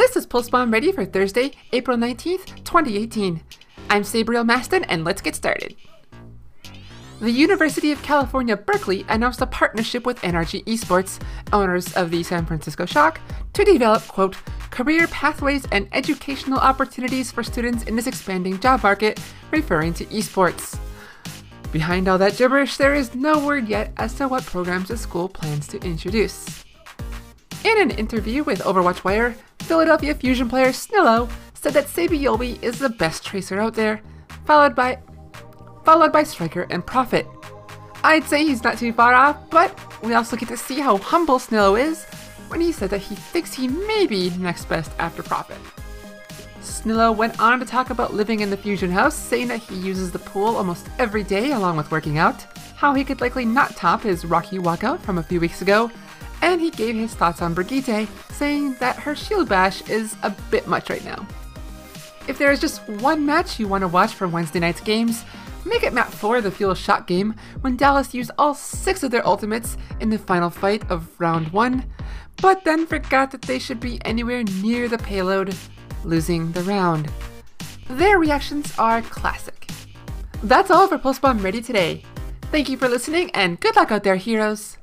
This is Pulse Bomb ready for Thursday, April 19th, 2018. I'm Sabriel Maston, and let's get started. The University of California, Berkeley announced a partnership with NRG Esports, owners of the San Francisco Shock, to develop, quote, career pathways and educational opportunities for students in this expanding job market, referring to esports. Behind all that gibberish, there is no word yet as to what programs the school plans to introduce. In an interview with Overwatch Wire, Philadelphia Fusion player Snillo said that Saebyeolbe is the best tracer out there, followed by followed by Striker and Profit. I'd say he's not too far off, but we also get to see how humble Snillo is when he said that he thinks he may be next best after Profit. Snillo went on to talk about living in the Fusion house, saying that he uses the pool almost every day along with working out, how he could likely not top his Rocky walkout from a few weeks ago, and he gave his thoughts on Brigitte, saying that her shield bash is a bit much right now. If there is just one match you want to watch for Wednesday night's games, make it map 4 of the Fuel Shock game when Dallas used all 6 of their ultimates in the final fight of round 1, but then forgot that they should be anywhere near the payload, losing the round. Their reactions are classic. That's all for Pulse Bomb Ready today. Thank you for listening and good luck out there, heroes!